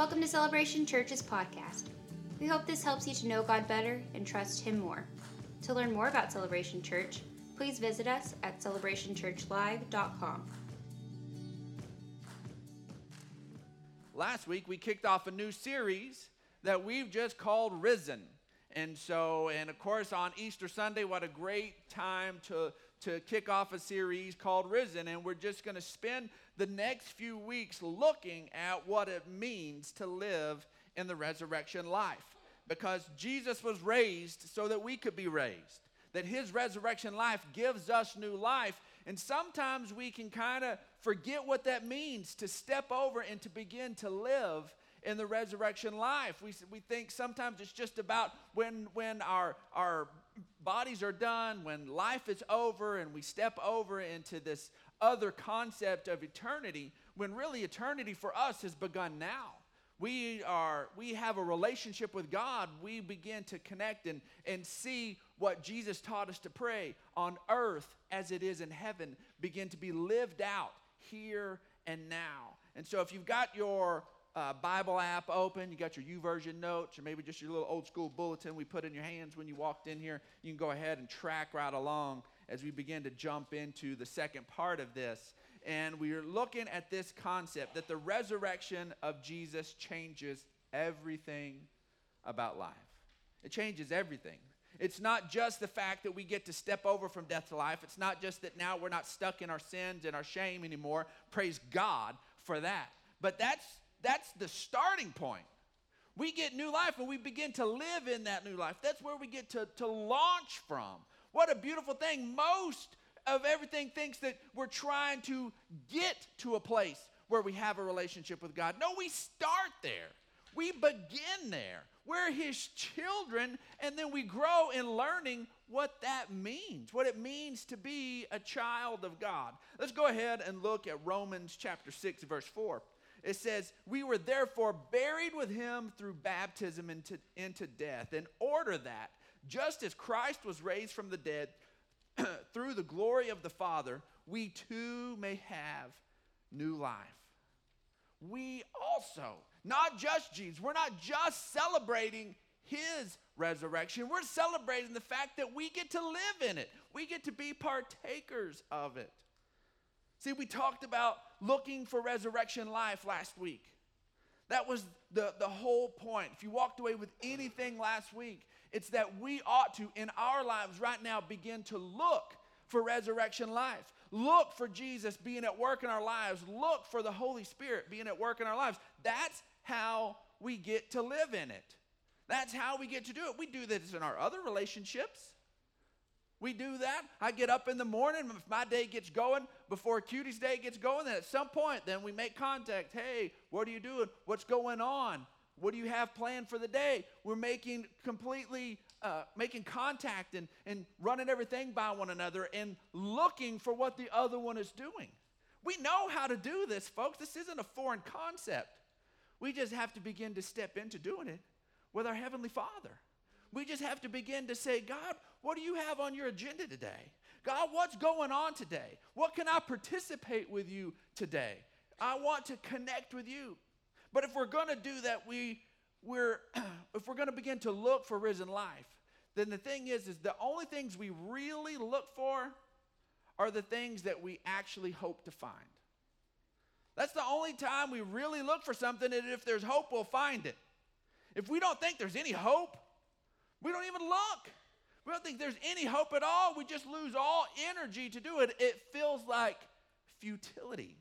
Welcome to Celebration Church's podcast. We hope this helps you to know God better and trust Him more. To learn more about Celebration Church, please visit us at celebrationchurchlive.com. Last week we kicked off a new series that we've just called Risen. And so, and of course, on Easter Sunday, what a great time to, to kick off a series called Risen. And we're just going to spend the next few weeks looking at what it means to live in the resurrection life. Because Jesus was raised so that we could be raised, that his resurrection life gives us new life. And sometimes we can kind of forget what that means to step over and to begin to live in the resurrection life. We, we think sometimes it's just about when, when our, our bodies are done, when life is over, and we step over into this other concept of eternity, when really eternity for us has begun now. We, are, we have a relationship with God. We begin to connect and, and see what Jesus taught us to pray on earth as it is in heaven begin to be lived out here and now. And so if you've got your uh, Bible app open, you got your YouVersion notes, or maybe just your little old school bulletin we put in your hands when you walked in here, you can go ahead and track right along as we begin to jump into the second part of this. And we are looking at this concept that the resurrection of Jesus changes everything about life. It changes everything. It's not just the fact that we get to step over from death to life. It's not just that now we're not stuck in our sins and our shame anymore. Praise God for that. But that's that's the starting point. We get new life and we begin to live in that new life. That's where we get to, to launch from. What a beautiful thing. Most of everything thinks that we're trying to get to a place where we have a relationship with God. No, we start there. We begin there. We're His children, and then we grow in learning what that means, what it means to be a child of God. Let's go ahead and look at Romans chapter 6, verse 4 it says, We were therefore buried with him through baptism into, into death, in order that, just as Christ was raised from the dead through the glory of the Father, we too may have new life. We also, not just Jesus, we're not just celebrating his resurrection, we're celebrating the fact that we get to live in it, we get to be partakers of it. See, we talked about looking for resurrection life last week. That was the, the whole point. If you walked away with anything last week, it's that we ought to, in our lives right now, begin to look for resurrection life. Look for Jesus being at work in our lives. Look for the Holy Spirit being at work in our lives. That's how we get to live in it. That's how we get to do it. We do this in our other relationships. We do that. I get up in the morning. If my day gets going before Cutie's day gets going, then at some point, then we make contact. Hey, what are you doing? What's going on? What do you have planned for the day? We're making completely uh, making contact and, and running everything by one another and looking for what the other one is doing. We know how to do this, folks. This isn't a foreign concept. We just have to begin to step into doing it with our Heavenly Father. We just have to begin to say, God, what do you have on your agenda today? God, what's going on today? What can I participate with you today? I want to connect with you. But if we're going to do that, we we're if we're going to begin to look for risen life, then the thing is is the only things we really look for are the things that we actually hope to find. That's the only time we really look for something and if there's hope we'll find it. If we don't think there's any hope, we don't even look. We don't think there's any hope at all. We just lose all energy to do it. It feels like futility.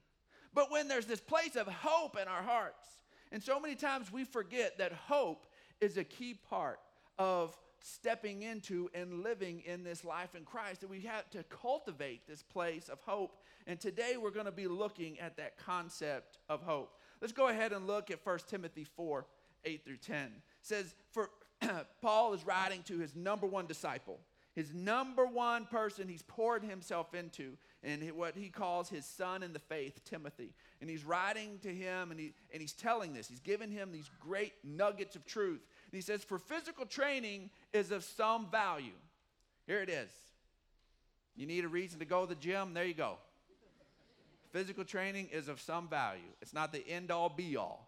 But when there's this place of hope in our hearts, and so many times we forget that hope is a key part of stepping into and living in this life in Christ, that we have to cultivate this place of hope. And today we're going to be looking at that concept of hope. Let's go ahead and look at 1 Timothy 4 8 through 10. It says, For Paul is writing to his number one disciple, his number one person he's poured himself into, and what he calls his son in the faith, Timothy. And he's writing to him and, he, and he's telling this. He's giving him these great nuggets of truth. And he says, For physical training is of some value. Here it is. You need a reason to go to the gym? There you go. Physical training is of some value. It's not the end all be all.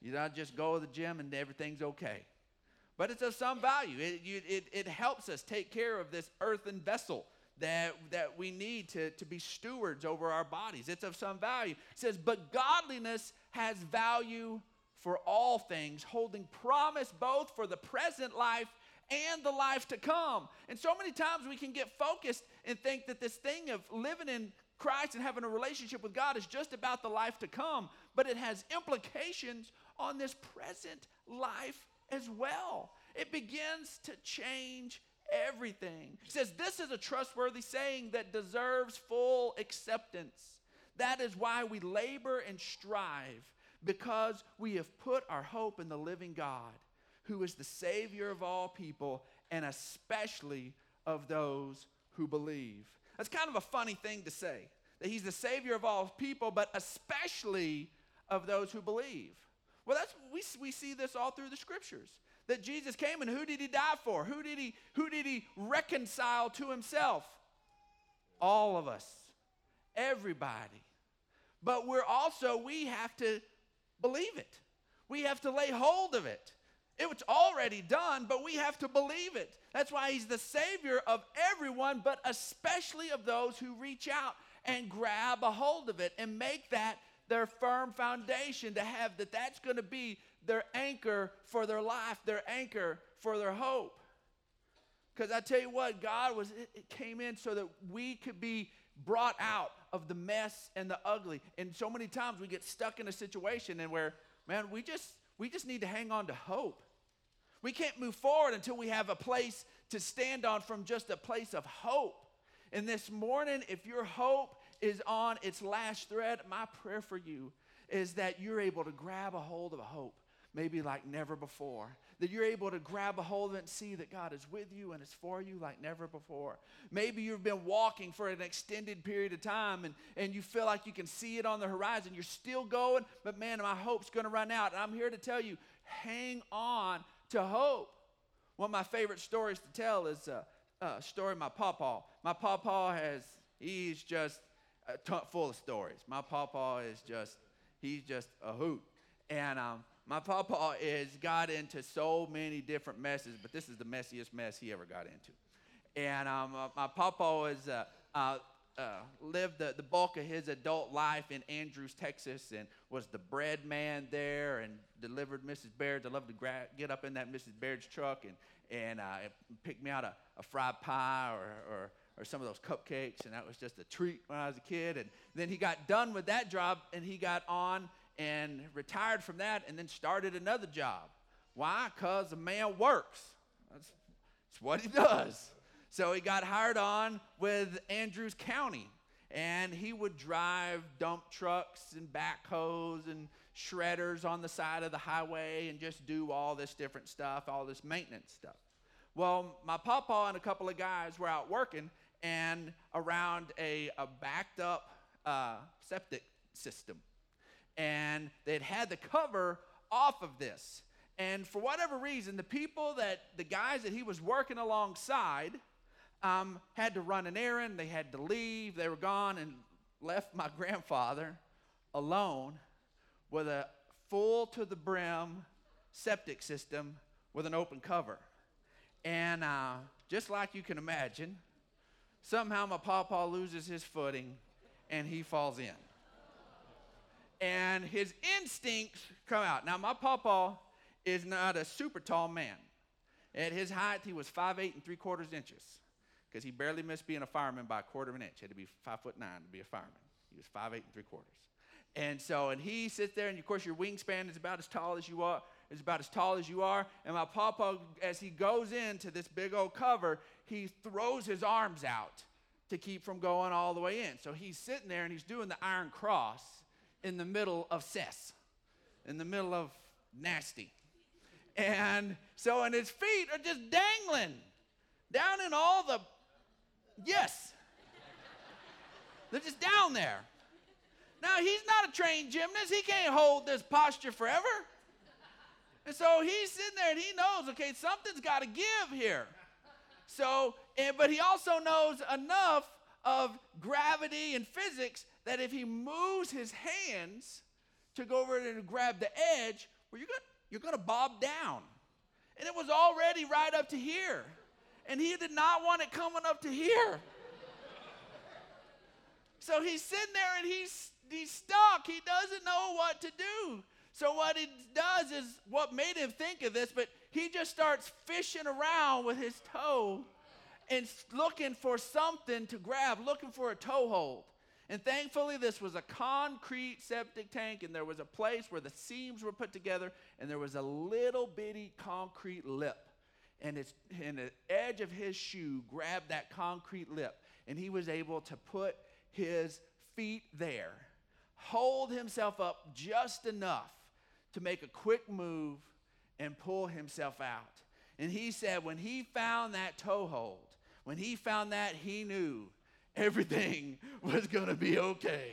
You don't just go to the gym and everything's okay. But it's of some value. It, you, it, it helps us take care of this earthen vessel that, that we need to, to be stewards over our bodies. It's of some value. It says, But godliness has value for all things, holding promise both for the present life and the life to come. And so many times we can get focused and think that this thing of living in Christ and having a relationship with God is just about the life to come, but it has implications on this present life as well. It begins to change everything. He says, This is a trustworthy saying that deserves full acceptance. That is why we labor and strive, because we have put our hope in the living God, who is the Savior of all people, and especially of those who believe. That's kind of a funny thing to say, that He's the Savior of all people, but especially of those who believe. Well, that's we, we see this all through the scriptures. That Jesus came and who did he die for? Who did he who did he reconcile to himself? All of us. Everybody. But we're also we have to believe it. We have to lay hold of it. It's already done, but we have to believe it. That's why he's the savior of everyone, but especially of those who reach out and grab a hold of it and make that their firm foundation to have that that's going to be their anchor for their life, their anchor for their hope. Because I tell you what, God was it, came in so that we could be brought out of the mess and the ugly. And so many times we get stuck in a situation and where, man, we just we just need to hang on to hope. We can't move forward until we have a place to stand on from just a place of hope. And this morning, if your hope is on its last thread, my prayer for you is that you're able to grab a hold of a hope, maybe like never before. That you're able to grab a hold of it and see that God is with you and is for you like never before. Maybe you've been walking for an extended period of time and, and you feel like you can see it on the horizon. You're still going, but man, my hope's to run out. And I'm here to tell you hang on to hope. One of my favorite stories to tell is a, a story my pawpaw. My pawpaw has, he's just full of stories. My papa is just, he's just a hoot. And um, my papa is got into so many different messes, but this is the messiest mess he ever got into. And um, uh, my papa is uh, uh, uh, lived the, the bulk of his adult life in Andrews, Texas, and was the bread man there and delivered Mrs. Baird's. I love to gra- get up in that Mrs. Baird's truck and, and uh, pick me out a, a fried pie or, or or some of those cupcakes, and that was just a treat when I was a kid. And then he got done with that job, and he got on and retired from that, and then started another job. Why? Because a man works. That's, that's what he does. So he got hired on with Andrews County, and he would drive dump trucks and backhoes and shredders on the side of the highway and just do all this different stuff, all this maintenance stuff. Well, my papa and a couple of guys were out working, and around a, a backed up uh, septic system. And they'd had the cover off of this. And for whatever reason, the people that, the guys that he was working alongside, um, had to run an errand, they had to leave, they were gone, and left my grandfather alone with a full to the brim septic system with an open cover. And uh, just like you can imagine, Somehow my pawpaw loses his footing and he falls in. And his instincts come out. Now, my pawpaw is not a super tall man. At his height, he was five eight and three quarters inches because he barely missed being a fireman by a quarter of an inch. He had to be five foot nine to be a fireman. He was five eight and three quarters. And so, and he sits there, and of course, your wingspan is about as tall as you are, is about as tall as you are. And my pawpaw, as he goes into this big old cover, he throws his arms out to keep from going all the way in. So he's sitting there and he's doing the iron cross in the middle of cess, in the middle of nasty. And so, and his feet are just dangling down in all the, yes, they're just down there. Now, he's not a trained gymnast. He can't hold this posture forever. And so he's sitting there and he knows, okay, something's got to give here. So, and, but he also knows enough of gravity and physics that if he moves his hands to go over and grab the edge, well, you're going you're going to bob down. And it was already right up to here. And he did not want it coming up to here. so he's sitting there and he's, he's stuck. He doesn't know what to do. So what he does is what made him think of this, but he just starts fishing around with his toe and looking for something to grab, looking for a toehold. And thankfully, this was a concrete septic tank, and there was a place where the seams were put together, and there was a little bitty concrete lip. And, it's, and the edge of his shoe grabbed that concrete lip, and he was able to put his feet there, hold himself up just enough to make a quick move and pull himself out. And he said, when he found that toehold, when he found that, he knew everything was going to be okay.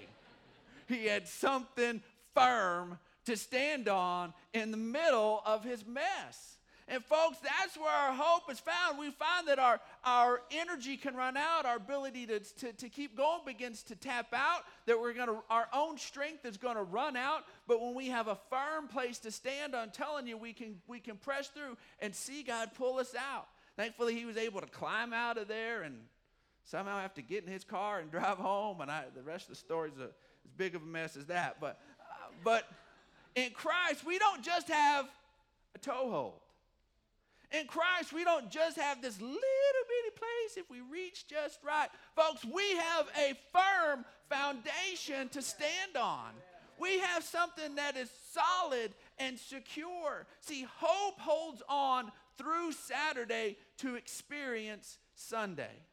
He had something firm to stand on in the middle of his mess. And folks, that's where our hope is found. We find that our, our energy can run out, our ability to, to, to keep going begins to tap out, that we're gonna our own strength is gonna run out. But when we have a firm place to stand on, telling you we can we can press through and see God pull us out. Thankfully, he was able to climb out of there and somehow have to get in his car and drive home. And I, the rest of the story is a, as big of a mess as that. But, uh, but in Christ, we don't just have a toehold. In Christ, we don't just have this little bitty place if we reach just right. Folks, we have a firm foundation to stand on. We have something that is solid and secure. See, hope holds on through Saturday to experience Sunday.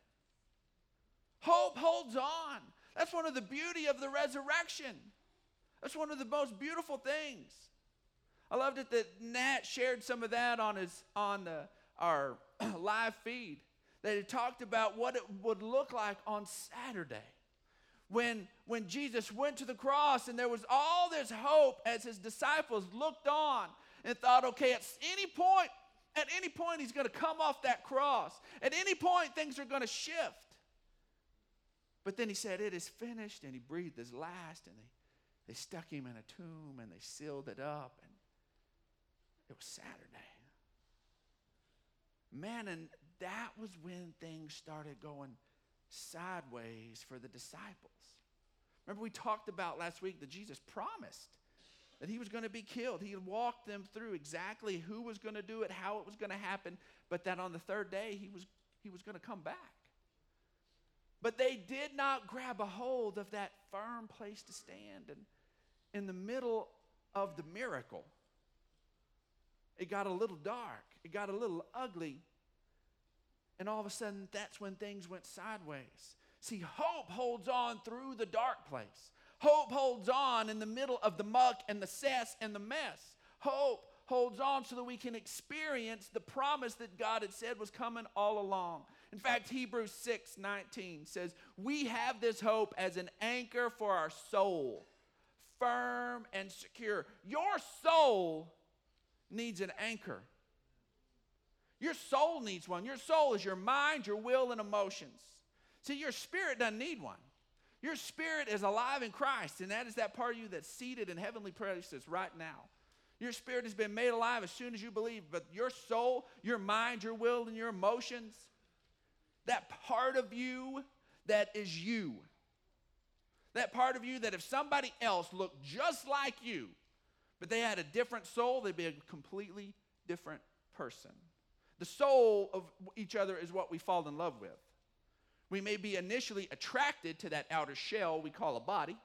Hope holds on. That's one of the beauty of the resurrection. That's one of the most beautiful things. I loved it that Nat shared some of that on his on the, our live feed. That he talked about what it would look like on Saturday. When, when Jesus went to the cross and there was all this hope as his disciples looked on and thought, okay, at any point, at any point he's going to come off that cross. At any point things are going to shift. But then he said, It is finished. And he breathed his last. And they, they stuck him in a tomb and they sealed it up. And it was Saturday. Man, and that was when things started going sideways for the disciples. Remember, we talked about last week that Jesus promised that he was going to be killed. He walked them through exactly who was going to do it, how it was going to happen, but that on the third day he was, he was going to come back. But they did not grab a hold of that firm place to stand. And in the middle of the miracle, it got a little dark, it got a little ugly. And all of a sudden, that's when things went sideways. See, hope holds on through the dark place. Hope holds on in the middle of the muck and the cess and the mess. Hope holds on so that we can experience the promise that God had said was coming all along. In fact, Hebrews 6 19 says, We have this hope as an anchor for our soul, firm and secure. Your soul needs an anchor. Your soul needs one. Your soul is your mind, your will, and emotions. See, your spirit doesn't need one. Your spirit is alive in Christ, and that is that part of you that's seated in heavenly places right now. Your spirit has been made alive as soon as you believe, but your soul, your mind, your will, and your emotions, that part of you that is you. That part of you that if somebody else looked just like you, but they had a different soul, they'd be a completely different person. The soul of each other is what we fall in love with. We may be initially attracted to that outer shell we call a body,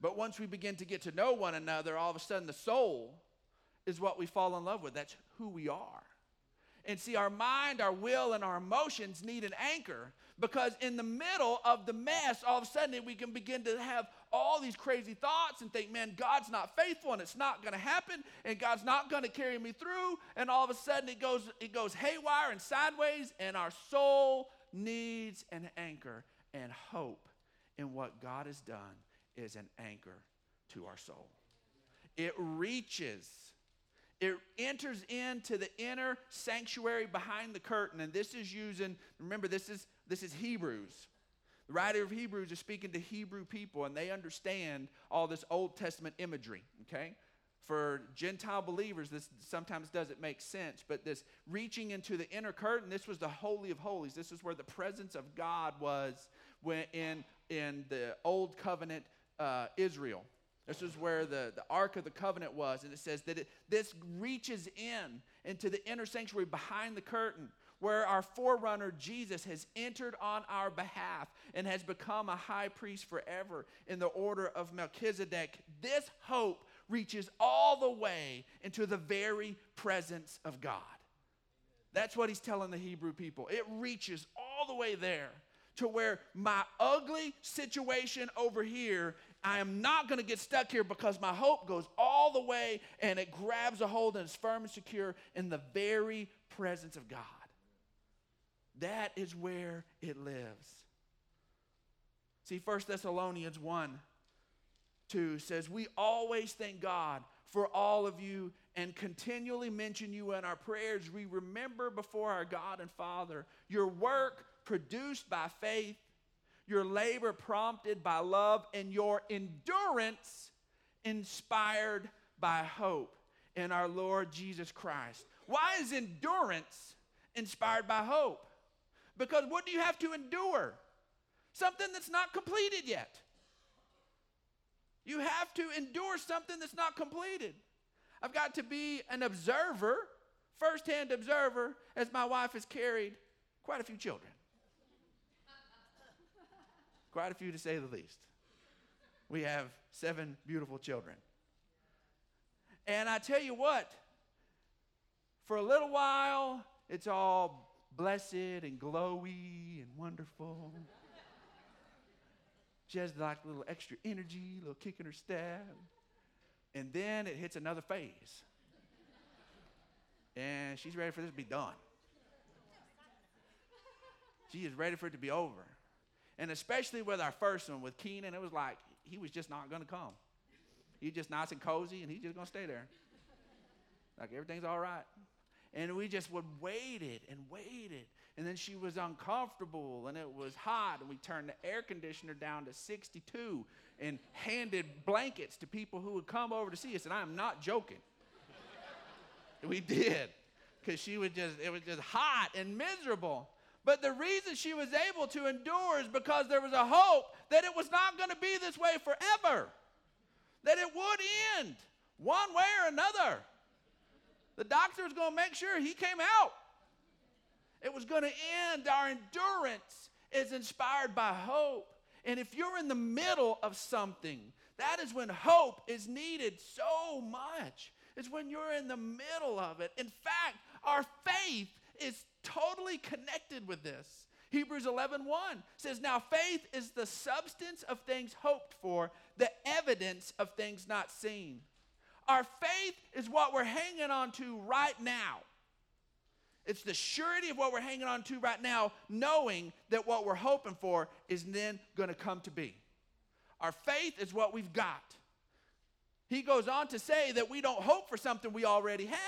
but once we begin to get to know one another, all of a sudden the soul is what we fall in love with. That's who we are. And see, our mind, our will, and our emotions need an anchor because in the middle of the mess, all of a sudden we can begin to have all these crazy thoughts and think, man, God's not faithful and it's not going to happen and God's not going to carry me through. And all of a sudden it goes, it goes haywire and sideways, and our soul needs an anchor and hope in what God has done is an anchor to our soul. It reaches it enters into the inner sanctuary behind the curtain and this is using remember this is this is hebrews the writer of hebrews is speaking to hebrew people and they understand all this old testament imagery okay For Gentile believers, this sometimes doesn't make sense, but this reaching into the inner curtain, this was the Holy of Holies. This is where the presence of God was when in, in the Old Covenant uh, Israel. This is where the, the Ark of the Covenant was. And it says that it, this reaches in into the inner sanctuary behind the curtain where our forerunner Jesus has entered on our behalf and has become a high priest forever in the order of Melchizedek. This hope reaches all the way into the very presence of God. That's what he's telling the Hebrew people. It reaches all the way there to where my ugly situation over here, I am not going to get stuck here because my hope goes all the way and it grabs a hold and is firm and secure in the very presence of God. That is where it lives. See, 1 Thessalonians 1 2 says, We always thank God for all of you and continually mention you in our prayers. We remember before our God and Father your work produced by faith, your labor prompted by love, and your endurance inspired by hope in our Lord Jesus Christ. Why is endurance inspired by hope? Because what do you have to endure? Something that's not completed yet. You have to endure something that's not completed. I've got to be an observer, firsthand observer, as my wife has carried quite a few children. quite a few to say the least. We have seven beautiful children. And I tell you what, for a little while, it's all blessed and glowy and wonderful. she has like a little extra energy, a little kick in her step. And then it hits another phase. And she's ready for this to be done. She is ready for it to be over. And especially with our first one, with Keenan, it was like he was just not going to come. He's just nice and cozy, and he's just going to stay there. Like everything's all right. And we just would wait it and wait it. And then she was uncomfortable and it was hot. And we turned the air conditioner down to 62 and handed blankets to people who would come over to see us. And I'm not joking. we did. Because she was just, it was just hot and miserable. But the reason she was able to endure is because there was a hope that it was not going to be this way forever, that it would end one way or another. The doctor was going to make sure he came out. It was going to end. Our endurance is inspired by hope. And if you're in the middle of something, that is when hope is needed so much. It's when you're in the middle of it. In fact, our faith is totally connected with this. Hebrews 11:1 says, "Now faith is the substance of things hoped for, the evidence of things not seen." Our faith is what we're hanging on to right now. It's the surety of what we're hanging on to right now, knowing that what we're hoping for is then going to come to be. Our faith is what we've got. He goes on to say that we don't hope for something we already have.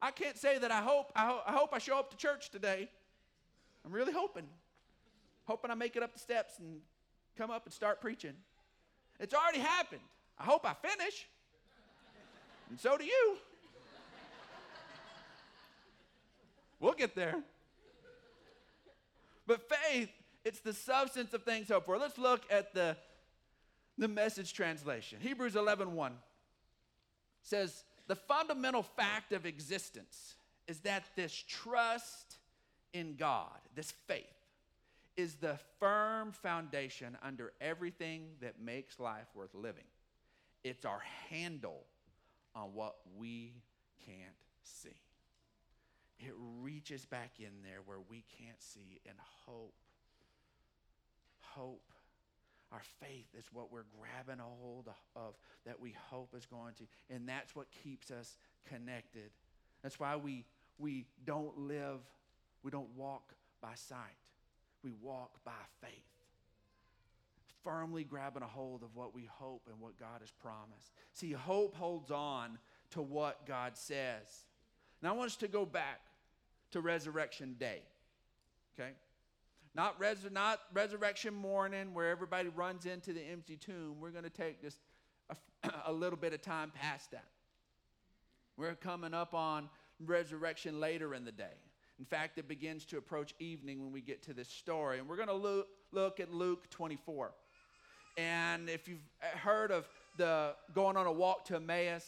I can't say that I hope, I, ho- I hope I show up to church today. I'm really hoping. Hoping I make it up the steps and come up and start preaching. It's already happened. I hope I finish. And so do you. We'll get there. But faith, it's the substance of things hoped for. Let's look at the, the message translation. Hebrews 11 1 says, The fundamental fact of existence is that this trust in God, this faith, is the firm foundation under everything that makes life worth living. It's our handle on what we can't see. It reaches back in there where we can't see and hope. Hope. Our faith is what we're grabbing a hold of that we hope is going to. And that's what keeps us connected. That's why we, we don't live, we don't walk by sight. We walk by faith firmly grabbing a hold of what we hope and what God has promised. See, hope holds on to what God says. Now, I want us to go back to Resurrection Day, okay? Not, res- not resurrection morning where everybody runs into the empty tomb. We're going to take just a, a little bit of time past that. We're coming up on resurrection later in the day. In fact, it begins to approach evening when we get to this story. And we're going to look, look at Luke 24. And if you've uh, heard of the going on a walk to Emmaus,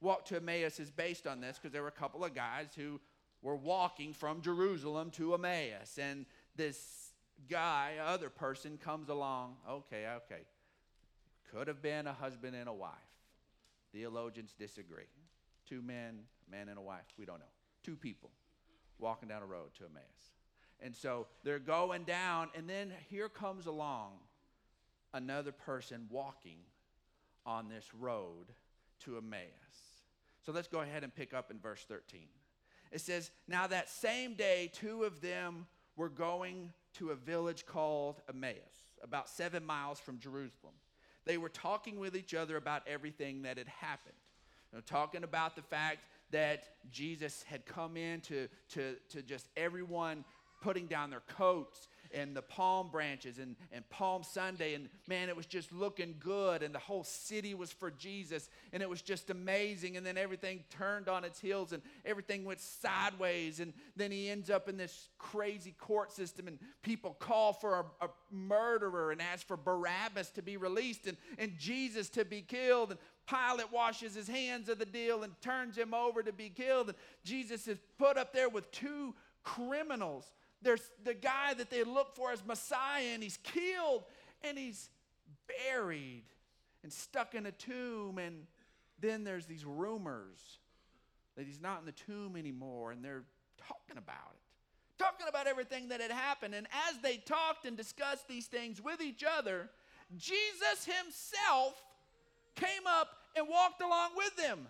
walk to Emmaus is based on this because there were a couple of guys who were walking from Jerusalem to Emmaus. And this guy, other person, comes along. Okay, okay. Could have been a husband and a wife. Theologians disagree. Two men, a man and a wife, we don't know. Two people walking down a road to Emmaus. And so they're going down, and then here comes along another person walking on this road to Emmaus. So let's go ahead and pick up in verse 13. It says, Now that same day, two of them were going to a village called Emmaus, about seven miles from Jerusalem. They were talking with each other about everything that had happened. Talking about the fact that Jesus had come in to, to, to just everyone putting down their coats and the palm branches and, and Palm Sunday. And man, it was just looking good. And the whole city was for Jesus. And it was just amazing. And then everything turned on its heels and everything went sideways. And then he ends up in this crazy court system. And people call for a, a murderer and ask for Barabbas to be released and, and Jesus to be killed. And Pilate washes his hands of the deal and turns him over to be killed. And Jesus is put up there with two criminals. There's the guy that they look for as Messiah, and he's killed, and he's buried and stuck in a tomb. And then there's these rumors that he's not in the tomb anymore, and they're talking about it, talking about everything that had happened. And as they talked and discussed these things with each other, Jesus himself came up and walked along with them.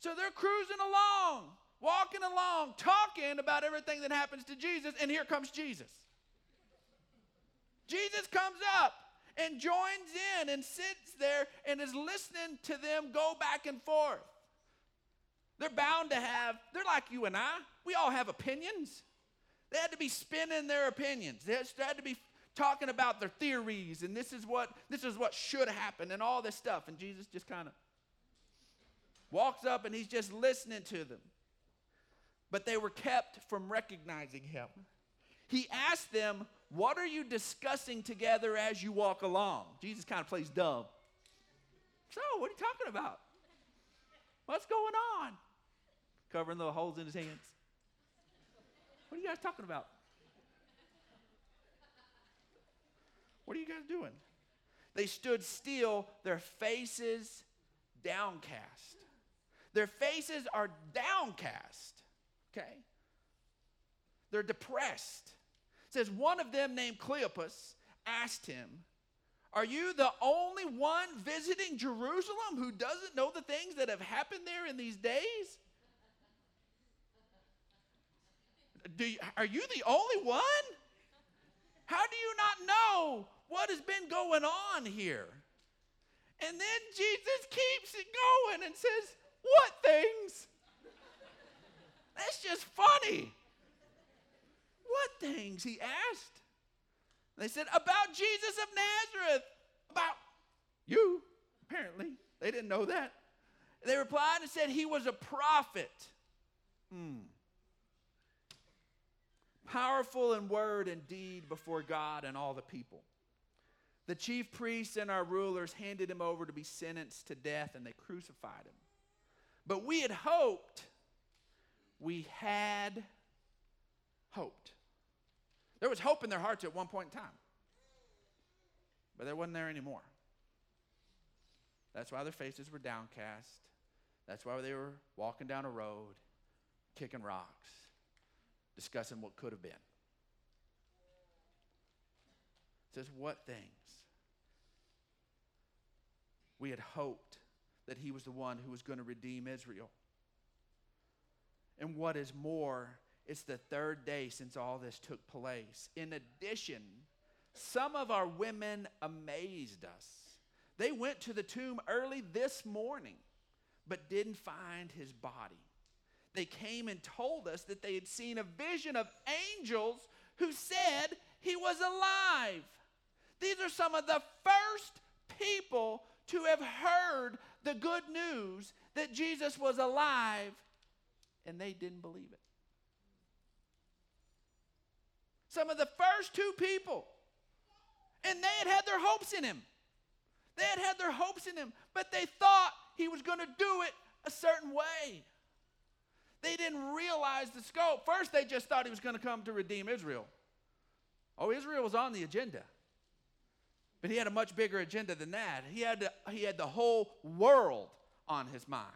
So they're cruising along, walking along, talking about everything that happens to Jesus, and here comes Jesus. Jesus comes up and joins in and sits there and is listening to them go back and forth. They're bound to have, they're like you and I. We all have opinions. They had to be spinning their opinions. They had to be talking about their theories and this is what this is what should happen and all this stuff and Jesus just kind of walks up and he's just listening to them but they were kept from recognizing him. He asked them what are you discussing together as you walk along? Jesus kind of plays dumb. So what are you talking about? What's going on? Covering the holes in his hands. What are you guys talking about? What are you guys doing? They stood still, their faces downcast. Their faces are downcast, okay? They're depressed. It says one of them named Cleopas asked him, Are you the only one visiting Jerusalem who doesn't know the things that have happened there in these days? Do you, are you the only one? How do you not know what has been going on here? And then Jesus keeps it going and says, What things? That's just funny. What things? He asked. They said, About Jesus of Nazareth. About you, apparently. They didn't know that. They replied and said, He was a prophet. Hmm powerful in word and deed before God and all the people. The chief priests and our rulers handed him over to be sentenced to death and they crucified him. But we had hoped, we had hoped. There was hope in their hearts at one point in time, but there wasn't there anymore. That's why their faces were downcast. That's why they were walking down a road, kicking rocks discussing what could have been. It says, What things? We had hoped that he was the one who was going to redeem Israel. And what is more, it's the third day since all this took place. In addition, some of our women amazed us. They went to the tomb early this morning, but didn't find his body they came and told us that they had seen a vision of angels who said he was alive. These are some of the first people to have heard the good news that Jesus was alive, and they didn't believe it. Some of the first two people, and they had had their hopes in him. They had had their hopes in him, but they thought he was going to do it a certain way. They didn't realize the scope. First, they just thought he was going to come to redeem Israel. Oh, Israel was on the agenda. But he had a much bigger agenda than that. He had, he had the whole world on his mind.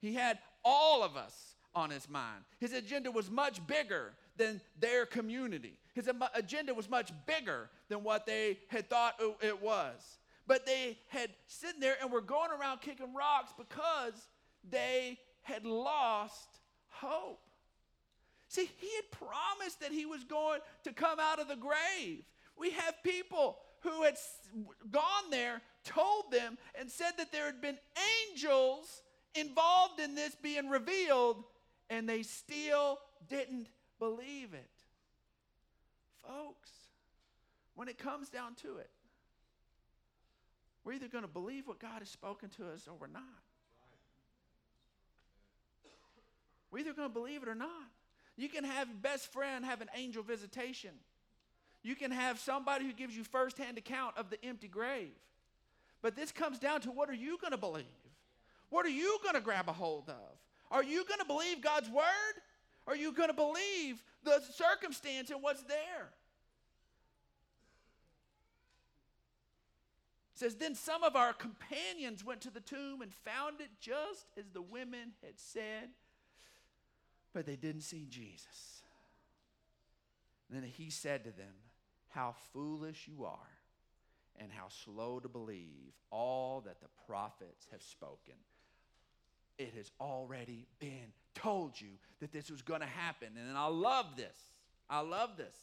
He had all of us on his mind. His agenda was much bigger than their community. His agenda was much bigger than what they had thought it was. But they had sitting there and were going around kicking rocks because they had lost hope. See, he had promised that he was going to come out of the grave. We have people who had gone there, told them, and said that there had been angels involved in this being revealed, and they still didn't believe it. Folks, when it comes down to it, we're either going to believe what God has spoken to us or we're not. We're either going to believe it or not. You can have your best friend have an angel visitation. You can have somebody who gives you firsthand account of the empty grave. But this comes down to what are you going to believe? What are you going to grab a hold of? Are you going to believe God's word? Are you going to believe the circumstance and what's there? It says, Then some of our companions went to the tomb and found it just as the women had said, but they didn't see Jesus. And then he said to them, How foolish you are, and how slow to believe all that the prophets have spoken. It has already been told you that this was going to happen. And I love this. I love this.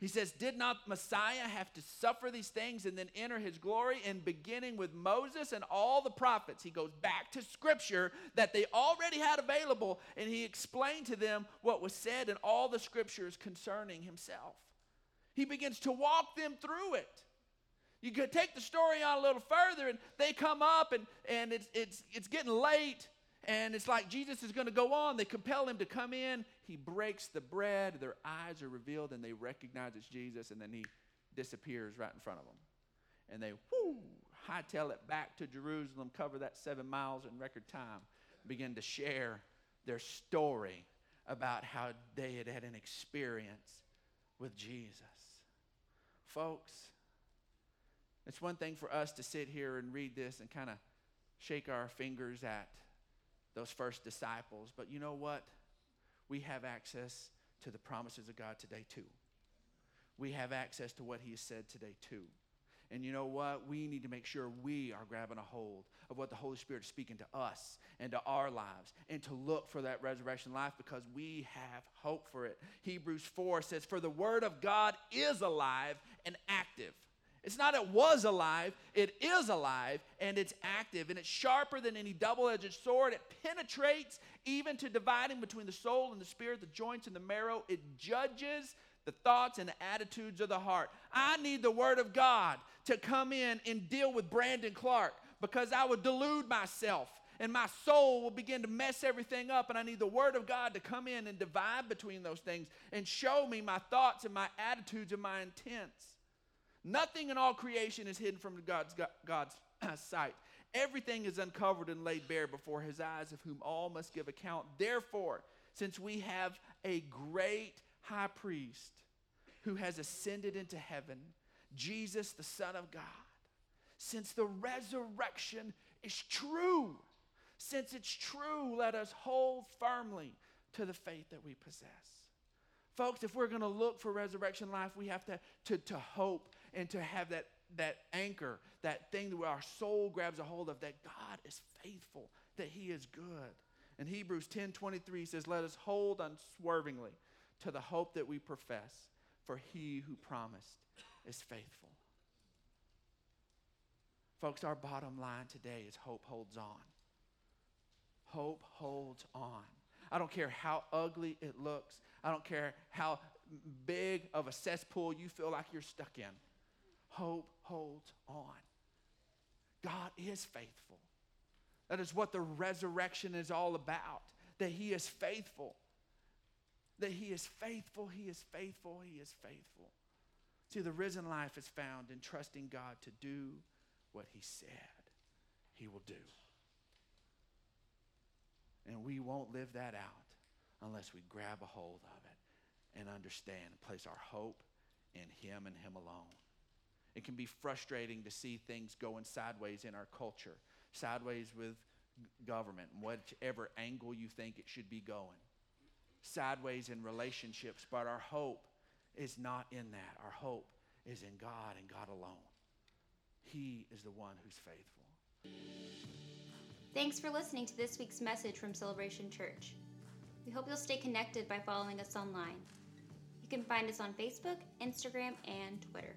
He says, Did not Messiah have to suffer these things and then enter his glory? And beginning with Moses and all the prophets, he goes back to scripture that they already had available, and he explained to them what was said in all the scriptures concerning himself. He begins to walk them through it. You could take the story on a little further, and they come up, and, and it's, it's, it's getting late, and it's like Jesus is going to go on. They compel him to come in. He breaks the bread. Their eyes are revealed and they recognize it's Jesus. And then he disappears right in front of them. And they, whoo, hightail it back to Jerusalem, cover that seven miles in record time, begin to share their story about how they had had an experience with Jesus. Folks, it's one thing for us to sit here and read this and kind of shake our fingers at those first disciples, but you know what? we have access to the promises of God today, too. We have access to what He has said today, too. And you know what? We need to make sure we are grabbing a hold of what the Holy Spirit is speaking to us and to our lives and to look for that resurrection life because we have hope for it. Hebrews 4 says, For the word of God is alive and active. It's not it was alive, it is alive and it's active and it's sharper than any double edged sword. It penetrates even to dividing between the soul and the spirit, the joints and the marrow. It judges the thoughts and the attitudes of the heart. I need the Word of God to come in and deal with Brandon Clark because I would delude myself and my soul will begin to mess everything up. And I need the Word of God to come in and divide between those things and show me my thoughts and my attitudes and my intents. Nothing in all creation is hidden from God's, God's uh, sight. Everything is uncovered and laid bare before his eyes, of whom all must give account. Therefore, since we have a great high priest who has ascended into heaven, Jesus, the Son of God, since the resurrection is true, since it's true, let us hold firmly to the faith that we possess. Folks, if we're going to look for resurrection life, we have to, to, to hope and to have that, that anchor, that thing that our soul grabs a hold of, that God is faithful, that He is good. And Hebrews 10 23 says, Let us hold unswervingly to the hope that we profess, for He who promised is faithful. Folks, our bottom line today is hope holds on. Hope holds on. I don't care how ugly it looks. I don't care how big of a cesspool you feel like you're stuck in hope holds on. God is faithful. That is what the resurrection is all about. That He is faithful. That He is faithful, He is faithful, He is faithful. See, the risen life is found in trusting God to do what He said He will do. And we won't live that out unless we grab a hold of it and understand and place our hope in Him and Him alone. It can be frustrating to see things going sideways in our culture, sideways with government, whatever angle you think it should be going, sideways in relationships, but our hope is not in that. Our hope is in God and God alone. He is the one who's faithful. Thanks for listening to this week's message from Celebration Church. We hope you'll stay connected by following us online. You can find us on Facebook, Instagram, and Twitter.